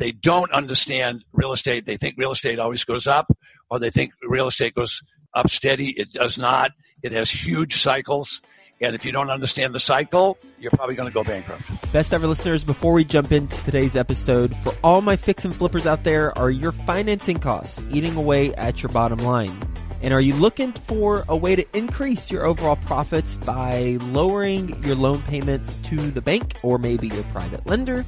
they don't understand real estate. They think real estate always goes up, or they think real estate goes up steady. It does not. It has huge cycles. And if you don't understand the cycle, you're probably going to go bankrupt. Best ever listeners, before we jump into today's episode, for all my fix and flippers out there, are your financing costs eating away at your bottom line? And are you looking for a way to increase your overall profits by lowering your loan payments to the bank or maybe your private lender?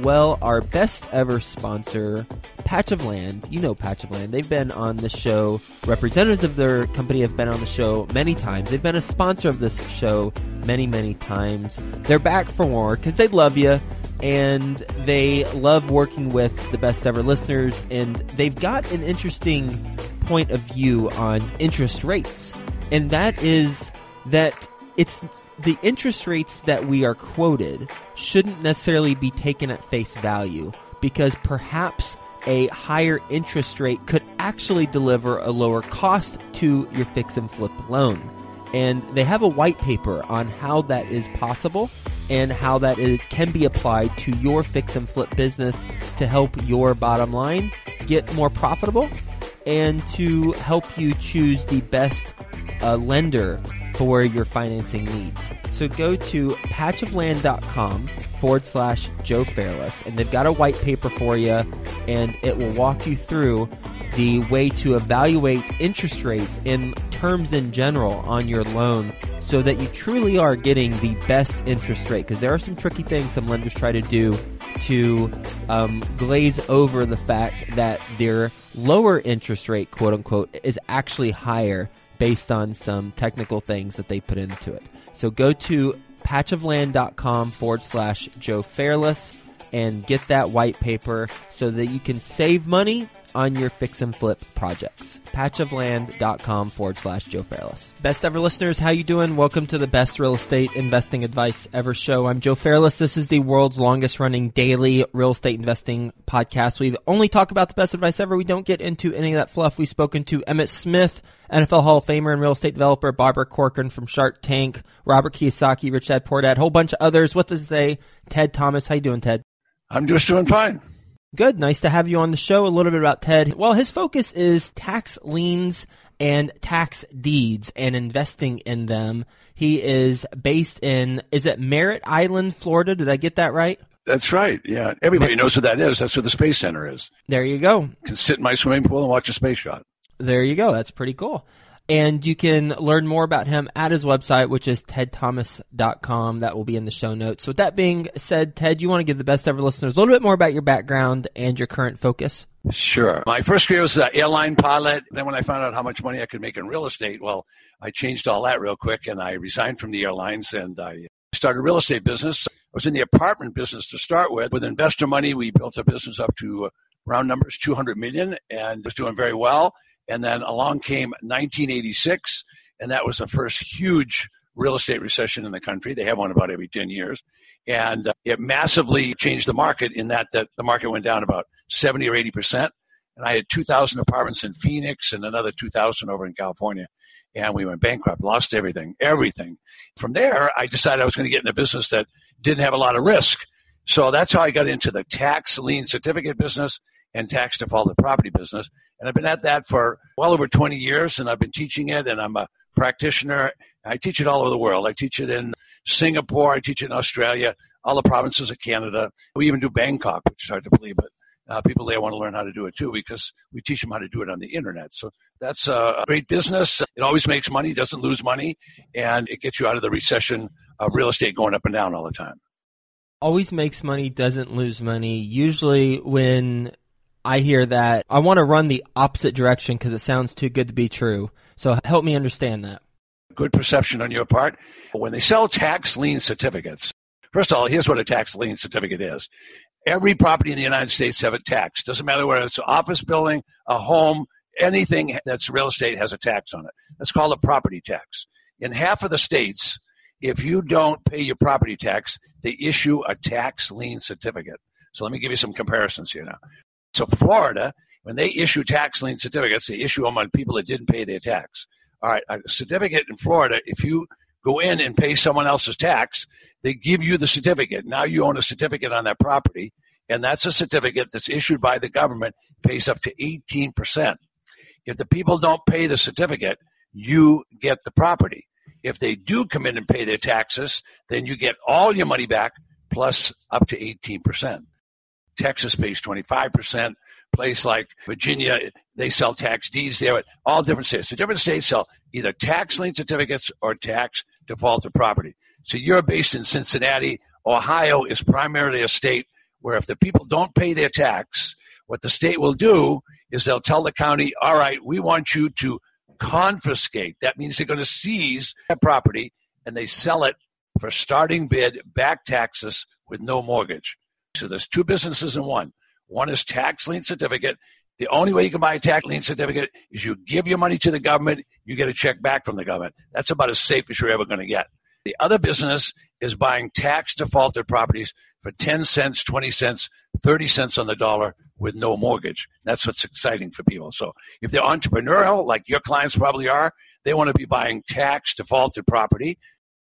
Well, our best ever sponsor, Patch of Land, you know Patch of Land, they've been on the show. Representatives of their company have been on the show many times. They've been a sponsor of this show many, many times. They're back for more because they love you and they love working with the best ever listeners. And they've got an interesting point of view on interest rates, and that is that it's the interest rates that we are quoted shouldn't necessarily be taken at face value because perhaps a higher interest rate could actually deliver a lower cost to your fix and flip loan. And they have a white paper on how that is possible and how that is, can be applied to your fix and flip business to help your bottom line get more profitable and to help you choose the best uh, lender for your financing needs. So go to patchofland.com forward slash Joe Fairless, and they've got a white paper for you, and it will walk you through the way to evaluate interest rates and terms in general on your loan so that you truly are getting the best interest rate. Because there are some tricky things some lenders try to do to um, glaze over the fact that their lower interest rate, quote unquote, is actually higher based on some technical things that they put into it. So go to patchofland.com forward slash Joe Fairless and get that white paper so that you can save money on your fix and flip projects. Patchofland.com forward slash Joe Fairless. Best ever listeners, how you doing? Welcome to the best real estate investing advice ever show. I'm Joe Fairless. This is the world's longest running daily real estate investing podcast. We only talk about the best advice ever. We don't get into any of that fluff. We've spoken to Emmitt Smith, NFL Hall of Famer and real estate developer, Barbara Corcoran from Shark Tank, Robert Kiyosaki, Rich Dad Poor Dad, a whole bunch of others. What does it say? Ted Thomas. How you doing, Ted? I'm just doing fine. Good. Nice to have you on the show. A little bit about Ted. Well, his focus is tax liens and tax deeds and investing in them. He is based in, is it Merritt Island, Florida? Did I get that right? That's right. Yeah. Everybody knows what that is. That's where the Space Center is. There you go. Can sit in my swimming pool and watch a space shot. There you go. That's pretty cool. And you can learn more about him at his website, which is tedthomas.com. That will be in the show notes. So with that being said, Ted, you want to give the best ever listeners a little bit more about your background and your current focus? Sure. My first career was an airline pilot. Then when I found out how much money I could make in real estate, well, I changed all that real quick and I resigned from the airlines and I started a real estate business. I was in the apartment business to start with. With investor money, we built a business up to uh, round numbers 200 million and was doing very well. And then along came 1986, and that was the first huge real estate recession in the country. They have one about every 10 years. And uh, it massively changed the market in that, that the market went down about 70 or 80%. And I had 2,000 apartments in Phoenix and another 2,000 over in California. And we went bankrupt, lost everything, everything. From there, I decided I was going to get in a business that didn't have a lot of risk. So that's how I got into the tax lien certificate business and tax defaulted property business. And I've been at that for well over 20 years, and I've been teaching it, and I'm a practitioner. I teach it all over the world. I teach it in Singapore, I teach it in Australia, all the provinces of Canada. We even do Bangkok, which is hard to believe, but uh, people there want to learn how to do it too because we teach them how to do it on the internet. So that's a great business. It always makes money, doesn't lose money, and it gets you out of the recession of real estate going up and down all the time. Always makes money, doesn't lose money. Usually, when I hear that, I want to run the opposite direction because it sounds too good to be true. So help me understand that. Good perception on your part. When they sell tax lien certificates, first of all, here's what a tax lien certificate is. Every property in the United States have a tax. Doesn't matter whether it's an office building, a home, anything that's real estate has a tax on it. That's called a property tax. In half of the states, if you don't pay your property tax, they issue a tax lien certificate. So let me give you some comparisons here now. So Florida, when they issue tax lien certificates, they issue them on people that didn't pay their tax. All right, a certificate in Florida, if you go in and pay someone else's tax, they give you the certificate. Now you own a certificate on that property, and that's a certificate that's issued by the government, pays up to 18%. If the people don't pay the certificate, you get the property. If they do come in and pay their taxes, then you get all your money back plus up to 18%. Texas pays 25%. Place like Virginia, they sell tax deeds there. All different states. So different states sell either tax lien certificates or tax defaulted property. So you're based in Cincinnati. Ohio is primarily a state where if the people don't pay their tax, what the state will do is they'll tell the county, all right, we want you to confiscate. That means they're going to seize that property and they sell it for starting bid back taxes with no mortgage. So there's two businesses in one. One is tax lien certificate. The only way you can buy a tax lien certificate is you give your money to the government, you get a check back from the government. That's about as safe as you're ever going to get. The other business is buying tax defaulted properties for 10 cents, 20 cents, 30 cents on the dollar with no mortgage. That's what's exciting for people. So if they're entrepreneurial, like your clients probably are, they want to be buying tax defaulted property.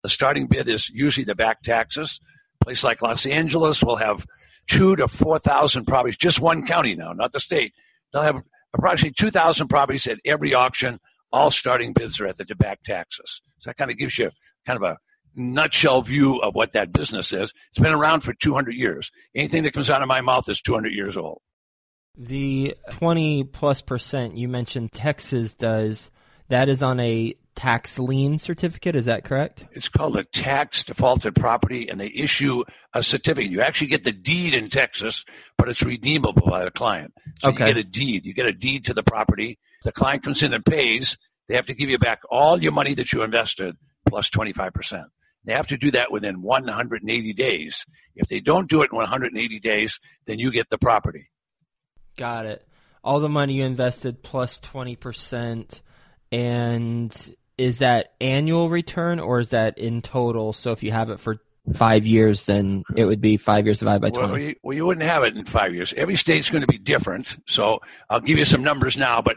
The starting bid is usually the back taxes. Place like Los Angeles will have two to 4,000 properties, just one county now, not the state. They'll have approximately 2,000 properties at every auction. All starting bids are at the back taxes. So that kind of gives you kind of a nutshell view of what that business is. It's been around for 200 years. Anything that comes out of my mouth is 200 years old. The 20 plus percent you mentioned Texas does, that is on a tax lien certificate, is that correct? It's called a tax defaulted property, and they issue a certificate. You actually get the deed in Texas, but it's redeemable by the client. So okay. you get a deed. You get a deed to the property. The client comes in and pays. They have to give you back all your money that you invested plus 25%. They have to do that within 180 days. If they don't do it in 180 days, then you get the property. Got it. All the money you invested plus 20%. And is that annual return or is that in total? So if you have it for five years, then it would be five years divided by 20. Well, you, well, you wouldn't have it in five years. Every state's going to be different. So I'll give you some numbers now, but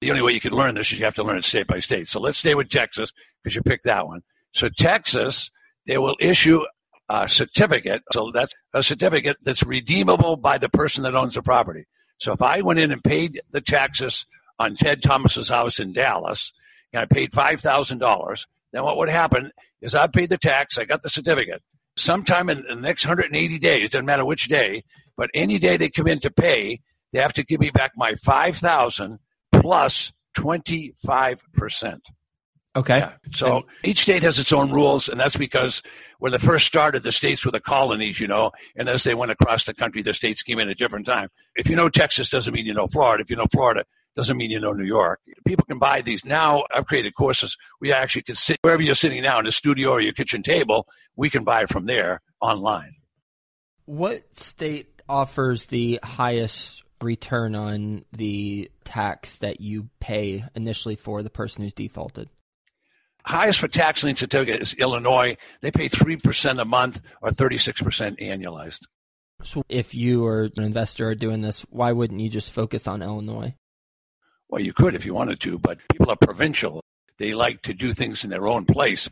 the only way you can learn this is you have to learn it state by state. So let's stay with Texas because you picked that one. So Texas, they will issue a certificate. So that's a certificate that's redeemable by the person that owns the property. So if I went in and paid the taxes on Ted Thomas's house in Dallas, and I paid five thousand dollars, then what would happen is I paid the tax, I got the certificate. Sometime in the next 180 days, doesn't matter which day, but any day they come in to pay, they have to give me back my five thousand plus 25 percent. Okay. Yeah. So each state has its own rules, and that's because when they first started, the states were the colonies, you know, and as they went across the country, the states came in at different time. If you know Texas, doesn't mean you know Florida. If you know Florida, doesn't mean you know New York. People can buy these now. I've created courses. We actually can sit wherever you're sitting now in the studio or your kitchen table. We can buy it from there online. What state offers the highest return on the tax that you pay initially for the person who's defaulted? highest for tax lien certificate is Illinois. They pay 3% a month or 36% annualized. So if you or an investor are doing this, why wouldn't you just focus on Illinois? Well, you could if you wanted to, but people are provincial. They like to do things in their own place.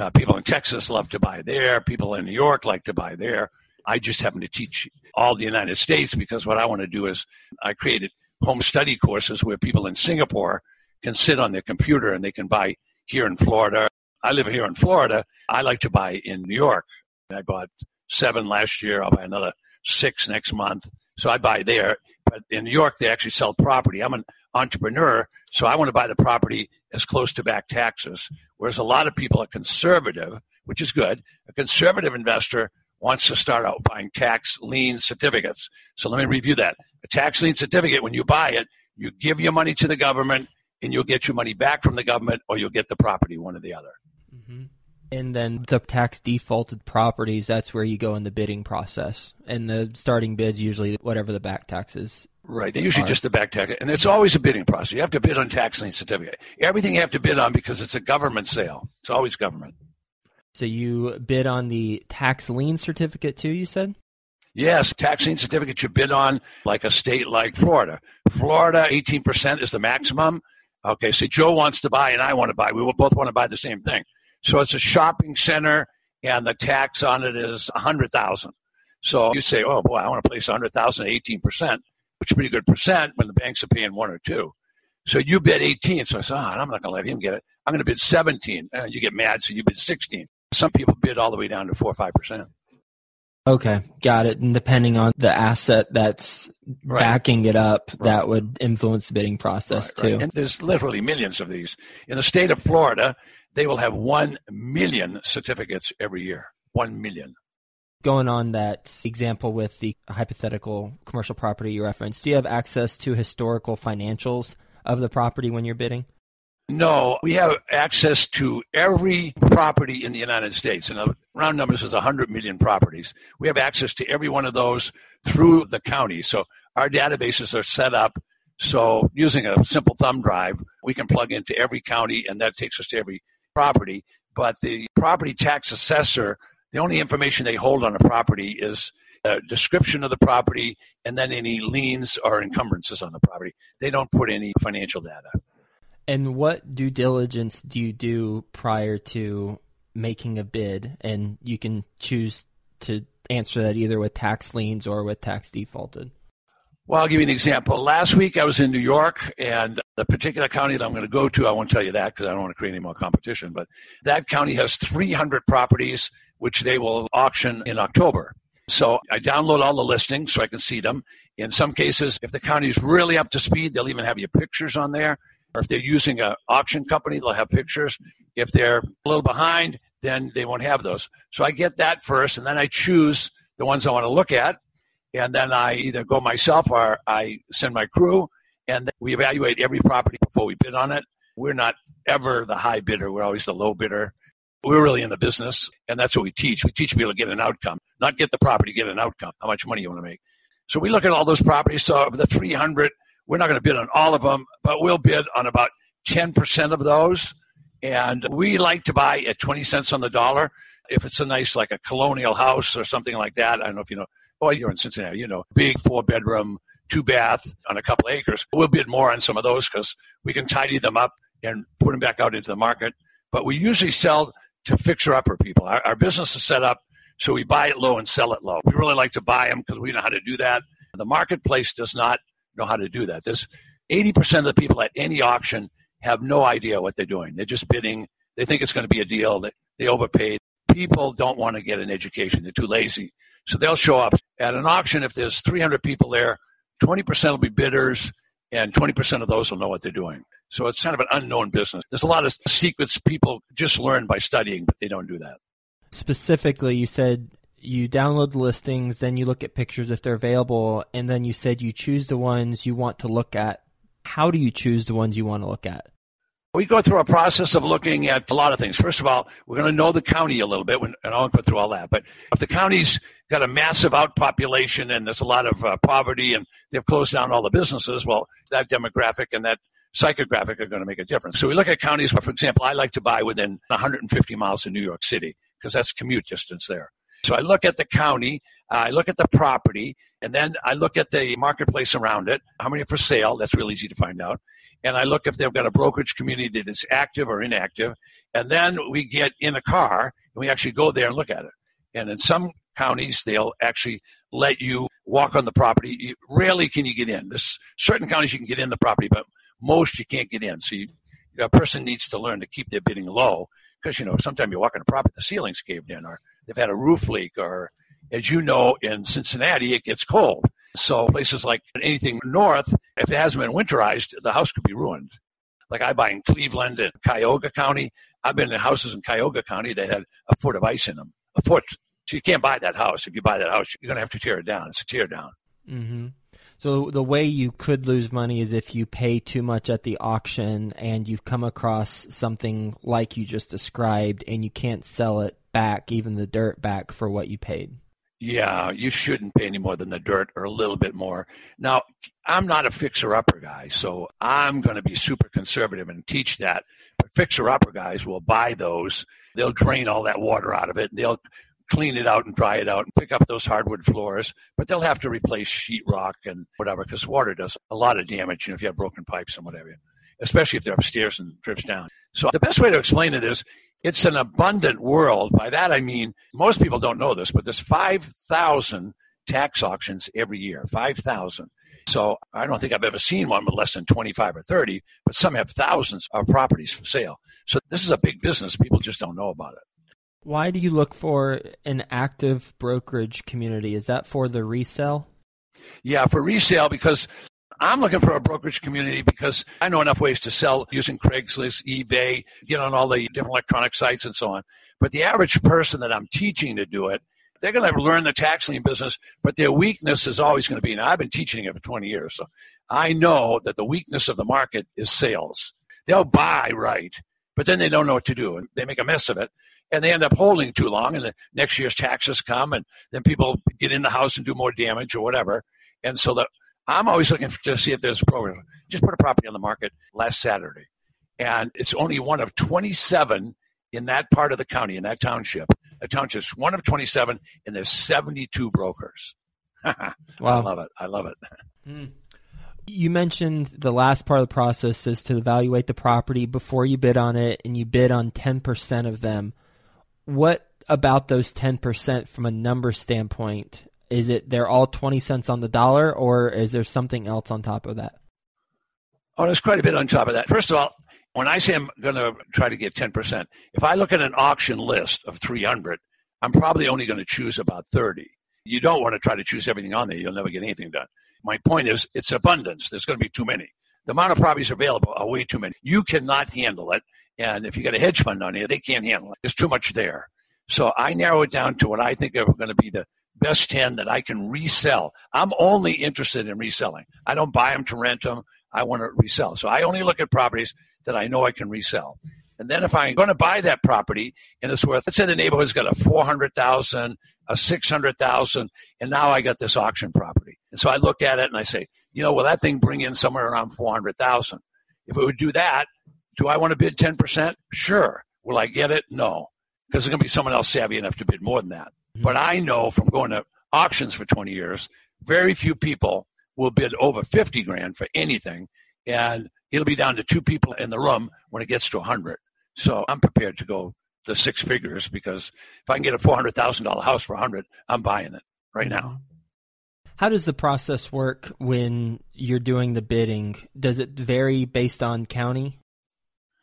Uh, people in Texas love to buy there. People in New York like to buy there. I just happen to teach all the United States because what I want to do is I created home study courses where people in Singapore can sit on their computer and they can buy here in Florida. I live here in Florida. I like to buy in New York. I bought seven last year. I'll buy another six next month. So I buy there. But in New York, they actually sell property. I'm an entrepreneur, so I want to buy the property as close to back taxes. Whereas a lot of people are conservative, which is good. A conservative investor wants to start out buying tax lien certificates. So let me review that. A tax lien certificate, when you buy it, you give your money to the government and you'll get your money back from the government or you'll get the property, one or the other. Mm-hmm. And then the tax defaulted properties, that's where you go in the bidding process. And the starting bids usually whatever the back taxes. Right. They're usually are. just the back tax. And it's always a bidding process. You have to bid on tax lien certificate. Everything you have to bid on because it's a government sale. It's always government. So you bid on the tax lien certificate too, you said? Yes, tax lien certificate you bid on like a state like Florida. Florida, 18% is the maximum. Okay, so Joe wants to buy and I want to buy. We both want to buy the same thing. So it's a shopping center and the tax on it is a hundred thousand. So you say, oh boy, I want to place 100,000 at 18%, which is a pretty good percent when the banks are paying one or two. So you bid 18. So I said, oh, I'm not going to let him get it. I'm going to bid 17. Uh, you get mad, so you bid 16. Some people bid all the way down to 4 or 5%. Okay, got it. And depending on the asset that's right. backing it up, right. that would influence the bidding process right, too. And there's literally millions of these. In the state of Florida, they will have 1 million certificates every year. 1 million. Going on that example with the hypothetical commercial property you referenced, do you have access to historical financials of the property when you're bidding? No, we have access to every property in the United States. And round numbers is 100 million properties. We have access to every one of those through the county. So our databases are set up so using a simple thumb drive, we can plug into every county and that takes us to every property. But the property tax assessor, the only information they hold on a property is a description of the property and then any liens or encumbrances on the property. They don't put any financial data. And what due diligence do you do prior to making a bid? And you can choose to answer that either with tax liens or with tax defaulted. Well, I'll give you an example. Last week I was in New York, and the particular county that I'm going to go to, I won't tell you that because I don't want to create any more competition, but that county has 300 properties which they will auction in October. So I download all the listings so I can see them. In some cases, if the county is really up to speed, they'll even have your pictures on there. Or if they're using an auction company, they'll have pictures. If they're a little behind, then they won't have those. So I get that first, and then I choose the ones I want to look at. And then I either go myself or I send my crew, and we evaluate every property before we bid on it. We're not ever the high bidder, we're always the low bidder. We're really in the business, and that's what we teach. We teach people to get an outcome, not get the property, get an outcome, how much money you want to make. So we look at all those properties. So of the 300, we're not going to bid on all of them, but we'll bid on about 10% of those. And we like to buy at 20 cents on the dollar. If it's a nice, like a colonial house or something like that, I don't know if you know, oh, you're in Cincinnati, you know, big four bedroom, two bath on a couple acres. We'll bid more on some of those because we can tidy them up and put them back out into the market. But we usually sell to fixer upper people. Our, our business is set up so we buy it low and sell it low. We really like to buy them because we know how to do that. The marketplace does not know how to do that. There's 80% of the people at any auction have no idea what they're doing. They're just bidding. They think it's going to be a deal. They, they overpaid. People don't want to get an education. They're too lazy. So they'll show up at an auction. If there's 300 people there, 20% will be bidders and 20% of those will know what they're doing. So it's kind of an unknown business. There's a lot of secrets people just learn by studying, but they don't do that. Specifically, you said you download the listings, then you look at pictures if they're available, and then you said you choose the ones you want to look at. How do you choose the ones you want to look at? We go through a process of looking at a lot of things. First of all, we're going to know the county a little bit, and I won't go through all that. But if the county's got a massive outpopulation and there's a lot of uh, poverty and they've closed down all the businesses, well, that demographic and that psychographic are going to make a difference. So we look at counties, for example, I like to buy within 150 miles of New York City because that's commute distance there. So I look at the county, uh, I look at the property, and then I look at the marketplace around it. How many are for sale? That's real easy to find out. And I look if they've got a brokerage community that is active or inactive. And then we get in a car and we actually go there and look at it. And in some counties, they'll actually let you walk on the property. You, Rarely can you get in. There's certain counties you can get in the property, but most you can't get in. So you, a person needs to learn to keep their bidding low because you know sometimes you walk on a property, the ceiling's caved in, or they've had a roof leak, or as you know, in Cincinnati it gets cold. So places like anything north, if it hasn't been winterized, the house could be ruined. Like I buy in Cleveland and Cuyahoga County. I've been in houses in Cuyahoga County that had a foot of ice in them, a foot. So you can't buy that house. If you buy that house, you're going to have to tear it down. It's a tear down. Mm-hmm. So the way you could lose money is if you pay too much at the auction and you come across something like you just described and you can't sell it back, even the dirt back for what you paid. Yeah, you shouldn't pay any more than the dirt or a little bit more. Now, I'm not a fixer upper guy, so I'm going to be super conservative and teach that. But fixer upper guys will buy those. They'll drain all that water out of it. They'll clean it out and dry it out and pick up those hardwood floors. But they'll have to replace sheetrock and whatever because water does a lot of damage you know, if you have broken pipes and whatever, especially if they're upstairs and drips down. So the best way to explain it is It's an abundant world. By that I mean most people don't know this, but there's 5,000 tax auctions every year. 5,000. So I don't think I've ever seen one with less than 25 or 30, but some have thousands of properties for sale. So this is a big business. People just don't know about it. Why do you look for an active brokerage community? Is that for the resale? Yeah, for resale because I'm looking for a brokerage community because I know enough ways to sell using Craigslist, eBay, get on all the different electronic sites and so on. But the average person that I'm teaching to do it, they're going to learn the tax lien business, but their weakness is always going to be, and I've been teaching it for 20 years, so I know that the weakness of the market is sales. They'll buy right, but then they don't know what to do and they make a mess of it and they end up holding too long and the next year's taxes come and then people get in the house and do more damage or whatever. And so the, I'm always looking to see if there's a program. Just put a property on the market last Saturday and it's only one of 27 in that part of the county, in that township. A township's one of 27 and there's 72 brokers. wow. I love it. I love it. Mm. You mentioned the last part of the process is to evaluate the property before you bid on it, and you bid on 10% of them. What about those 10% from a number standpoint? Is it they're all 20 cents on the dollar, or is there something else on top of that? Oh, there's quite a bit on top of that. First of all, when I say I'm going to try to get 10%, if I look at an auction list of 300, I'm probably only going to choose about 30. You don't want to try to choose everything on there. You'll never get anything done. My point is, it's abundance. There's going to be too many. The amount of properties available are way too many. You cannot handle it. And if you got a hedge fund on here, they can't handle it. There's too much there. So I narrow it down to what I think are going to be the best 10 that I can resell. I'm only interested in reselling. I don't buy them to rent them. I want to resell. So I only look at properties that I know I can resell. And then if I'm going to buy that property and it's worth, let's say the neighborhood's got a 400,000, a 600,000, and now I got this auction property. And so I look at it and I say, you know, will that thing bring in somewhere around 400,000? If it would do that, do I want to bid 10%? Sure. Will I get it? No. Because there's going to be someone else savvy enough to bid more than that. Mm-hmm. But I know from going to auctions for 20 years, very few people will bid over 50 grand for anything. And it'll be down to two people in the room when it gets to 100. So I'm prepared to go the six figures because if I can get a $400,000 house for 100, I'm buying it right now. How does the process work when you're doing the bidding? Does it vary based on county?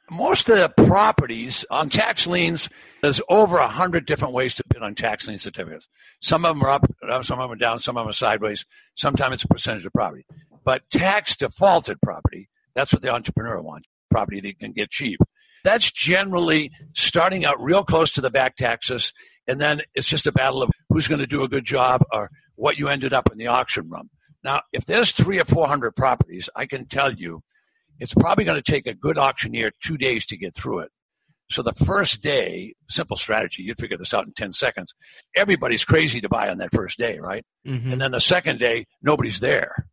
Most of the properties on tax liens, there's over a hundred different ways to bid on tax lien certificates. Some of them are up, some of them are down, some of them are sideways. Sometimes it's a percentage of property. But tax defaulted property, that's what the entrepreneur wants. Property they can get cheap. That's generally starting out real close to the back taxes, and then it's just a battle of who's going to do a good job or what you ended up in the auction room. Now, if there's three or four hundred properties, I can tell you it's probably going to take a good auctioneer two days to get through it. So the first day, simple strategy, you'd figure this out in 10 seconds. Everybody's crazy to buy on that first day, right? Mm-hmm. And then the second day, nobody's there.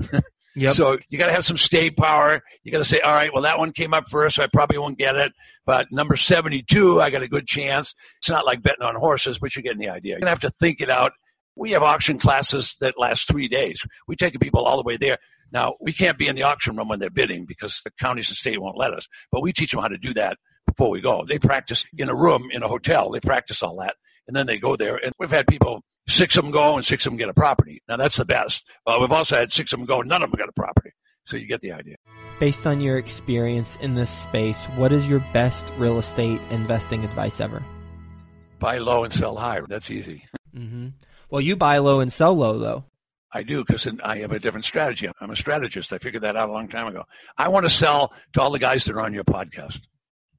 Yep. So you got to have some stay power. You got to say, all right, well, that one came up first, so I probably won't get it. But number 72, I got a good chance. It's not like betting on horses, but you're getting the idea. You're going to have to think it out. We have auction classes that last three days. We take people all the way there. Now, we can't be in the auction room when they're bidding because the counties and state won't let us, but we teach them how to do that before we go. They practice in a room in a hotel. They practice all that, and then they go there. And we've had people six of them go and six of them get a property. Now that's the best. Uh, we've also had six of them go, none of them got a property. So you get the idea. Based on your experience in this space, what is your best real estate investing advice ever? Buy low and sell high. That's easy. Mm-hmm. Well, you buy low and sell low, though. I do because I have a different strategy. I'm a strategist. I figured that out a long time ago. I want to sell to all the guys that are on your podcast.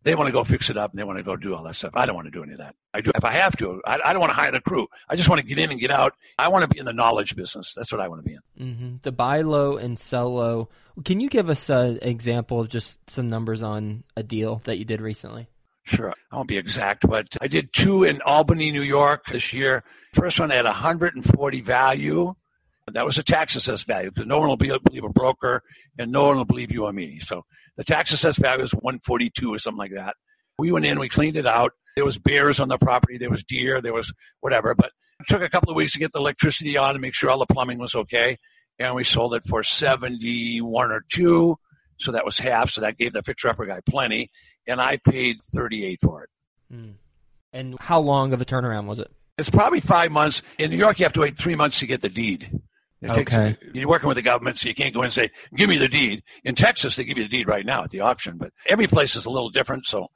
They want to go fix it up and they want to go do all that stuff. I don't want to do any of that. I do if I have to. I, I don't want to hire a crew. I just want to get in and get out. I want to be in the knowledge business. That's what I want to be in. Mm-hmm. To buy low and sell low. Can you give us an example of just some numbers on a deal that you did recently? Sure. I won't be exact, but I did two in Albany, New York this year. First one had 140 value. That was a tax assessed value because no one will believe a broker and no one will believe you or me. So the tax assessed value was 142 or something like that. We went in, we cleaned it out. There was bears on the property, there was deer, there was whatever. But it took a couple of weeks to get the electricity on and make sure all the plumbing was okay. And we sold it for 71 or two. So that was half. So that gave the fixer upper guy plenty. And I paid 38 for it. Mm. And how long of a turnaround was it? It's probably five months. In New York, you have to wait three months to get the deed. It okay. Takes, you're working with the government, so you can't go in and say, give me the deed. In Texas, they give you the deed right now at the auction, but every place is a little different. So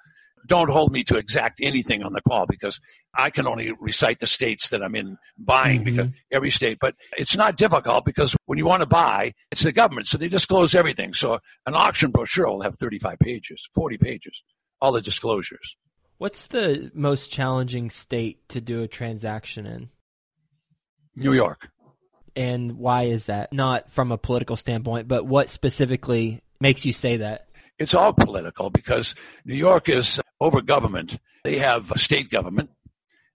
don't hold me to exact anything on the call because I can only recite the states that I'm in buying mm-hmm. because every state. But it's not difficult because when you want to buy, it's the government, so they disclose everything. So an auction brochure will have 35 pages, 40 pages, all the disclosures. What's the most challenging state to do a transaction in? New York. And why is that? Not from a political standpoint, but what specifically makes you say that? It's all political because New York is over government. They have a state government,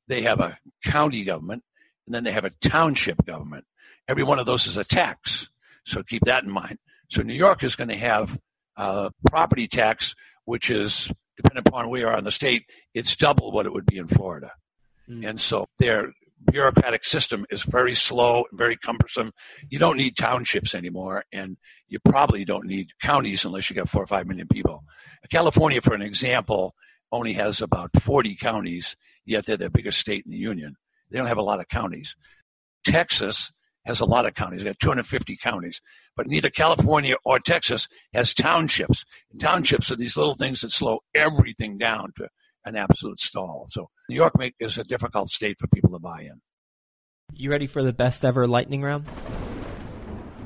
they have a county government, and then they have a township government. Every one of those is a tax. So keep that in mind. So New York is going to have a property tax, which is, depending upon where you are in the state, it's double what it would be in Florida. Mm. And so their bureaucratic system is very slow, very cumbersome. You don't need townships anymore, and you probably don't need counties unless you got four or five million people. California, for an example, only has about 40 counties, yet they're the biggest state in the union. They don't have a lot of counties. Texas has a lot of counties. They got 250 counties. But neither California or Texas has townships. Townships are these little things that slow everything down to an absolute stall. So New York is a difficult state for people to buy in. You ready for the best ever lightning round?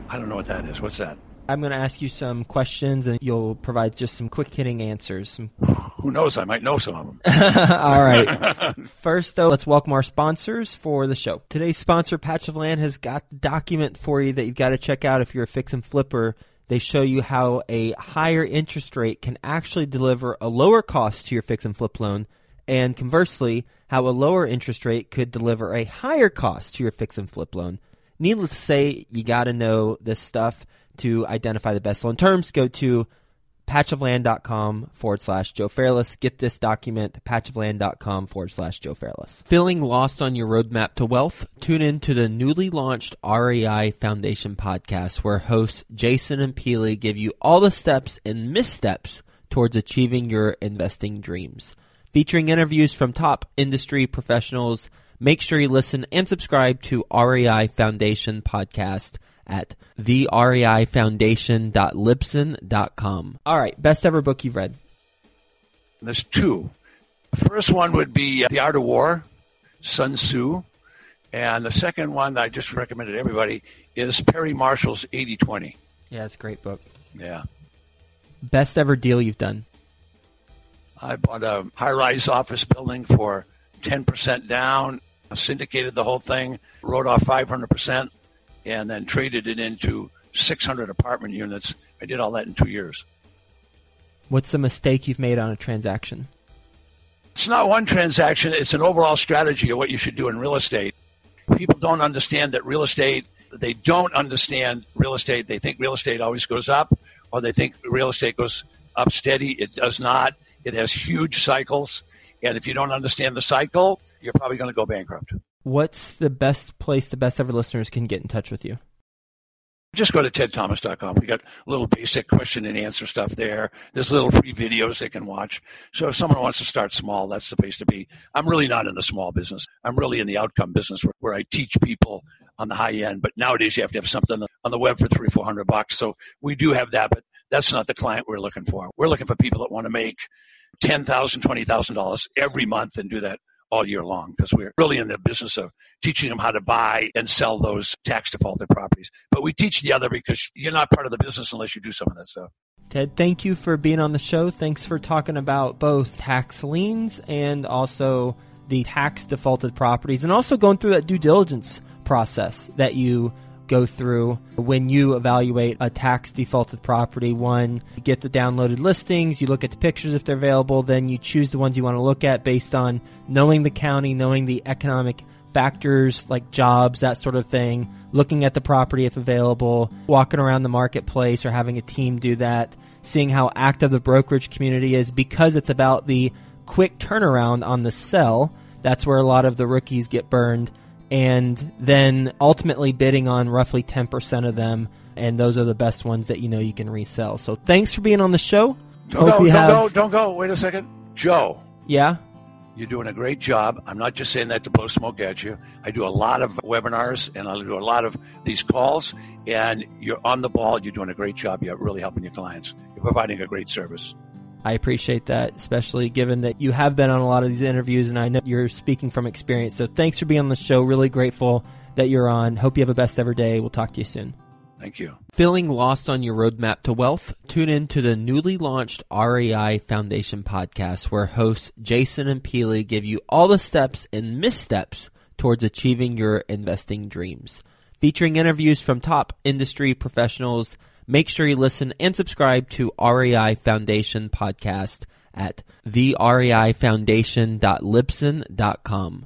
I don't know what that is. What's that? I'm going to ask you some questions and you'll provide just some quick hitting answers. Some... Who knows? I might know some of them. All right. First, though, let's welcome our sponsors for the show. Today's sponsor, Patch of Land, has got the document for you that you've got to check out if you're a fix and flipper. They show you how a higher interest rate can actually deliver a lower cost to your fix and flip loan, and conversely, how a lower interest rate could deliver a higher cost to your fix and flip loan. Needless to say, you got to know this stuff to identify the best loan terms, go to patchofland.com forward slash Joe Fairless. Get this document, patchofland.com forward slash Joe Fairless. Feeling lost on your roadmap to wealth? Tune in to the newly launched REI Foundation podcast where hosts Jason and Peely give you all the steps and missteps towards achieving your investing dreams. Featuring interviews from top industry professionals, make sure you listen and subscribe to REI Foundation podcast at thereifoundation.libsyn.com. All right, best ever book you've read. There's two. The first one would be uh, The Art of War, Sun Tzu. And the second one I just recommended to everybody is Perry Marshall's 80 20. Yeah, it's a great book. Yeah. Best ever deal you've done? I bought a high rise office building for 10% down, syndicated the whole thing, wrote off 500%, and then traded it into 600 apartment units. I did all that in two years. What's the mistake you've made on a transaction? It's not one transaction, it's an overall strategy of what you should do in real estate. People don't understand that real estate, they don't understand real estate. They think real estate always goes up, or they think real estate goes up steady. It does not. It has huge cycles. And if you don't understand the cycle, you're probably going to go bankrupt what's the best place the best ever listeners can get in touch with you? Just go to tedthomas.com. We got a little basic question and answer stuff there. There's little free videos they can watch. So if someone wants to start small, that's the place to be. I'm really not in the small business. I'm really in the outcome business where, where I teach people on the high end. But nowadays you have to have something on the web for three, four hundred bucks. So we do have that, but that's not the client we're looking for. We're looking for people that want to make ten thousand, twenty thousand dollars every month and do that all year long because we're really in the business of teaching them how to buy and sell those tax defaulted properties. But we teach the other because you're not part of the business unless you do some of that stuff. Ted, thank you for being on the show. Thanks for talking about both tax liens and also the tax defaulted properties and also going through that due diligence process that you go through when you evaluate a tax defaulted property. One, you get the downloaded listings, you look at the pictures if they're available, then you choose the ones you want to look at based on knowing the county, knowing the economic factors like jobs, that sort of thing, looking at the property if available, walking around the marketplace or having a team do that, seeing how active the brokerage community is because it's about the quick turnaround on the sell. That's where a lot of the rookies get burned and then ultimately bidding on roughly 10% of them. And those are the best ones that you know you can resell. So thanks for being on the show. Don't Hope go, don't have... go, don't go. Wait a second. Joe. Yeah? You're doing a great job. I'm not just saying that to blow smoke at you. I do a lot of webinars and I do a lot of these calls, and you're on the ball. You're doing a great job. You're really helping your clients. You're providing a great service. I appreciate that, especially given that you have been on a lot of these interviews and I know you're speaking from experience. So thanks for being on the show. Really grateful that you're on. Hope you have a best ever day. We'll talk to you soon. Thank you. Feeling lost on your roadmap to wealth? Tune in to the newly launched REI Foundation podcast, where hosts Jason and Peely give you all the steps and missteps towards achieving your investing dreams. Featuring interviews from top industry professionals Make sure you listen and subscribe to REI Foundation podcast at thereifoundation.libsyn.com.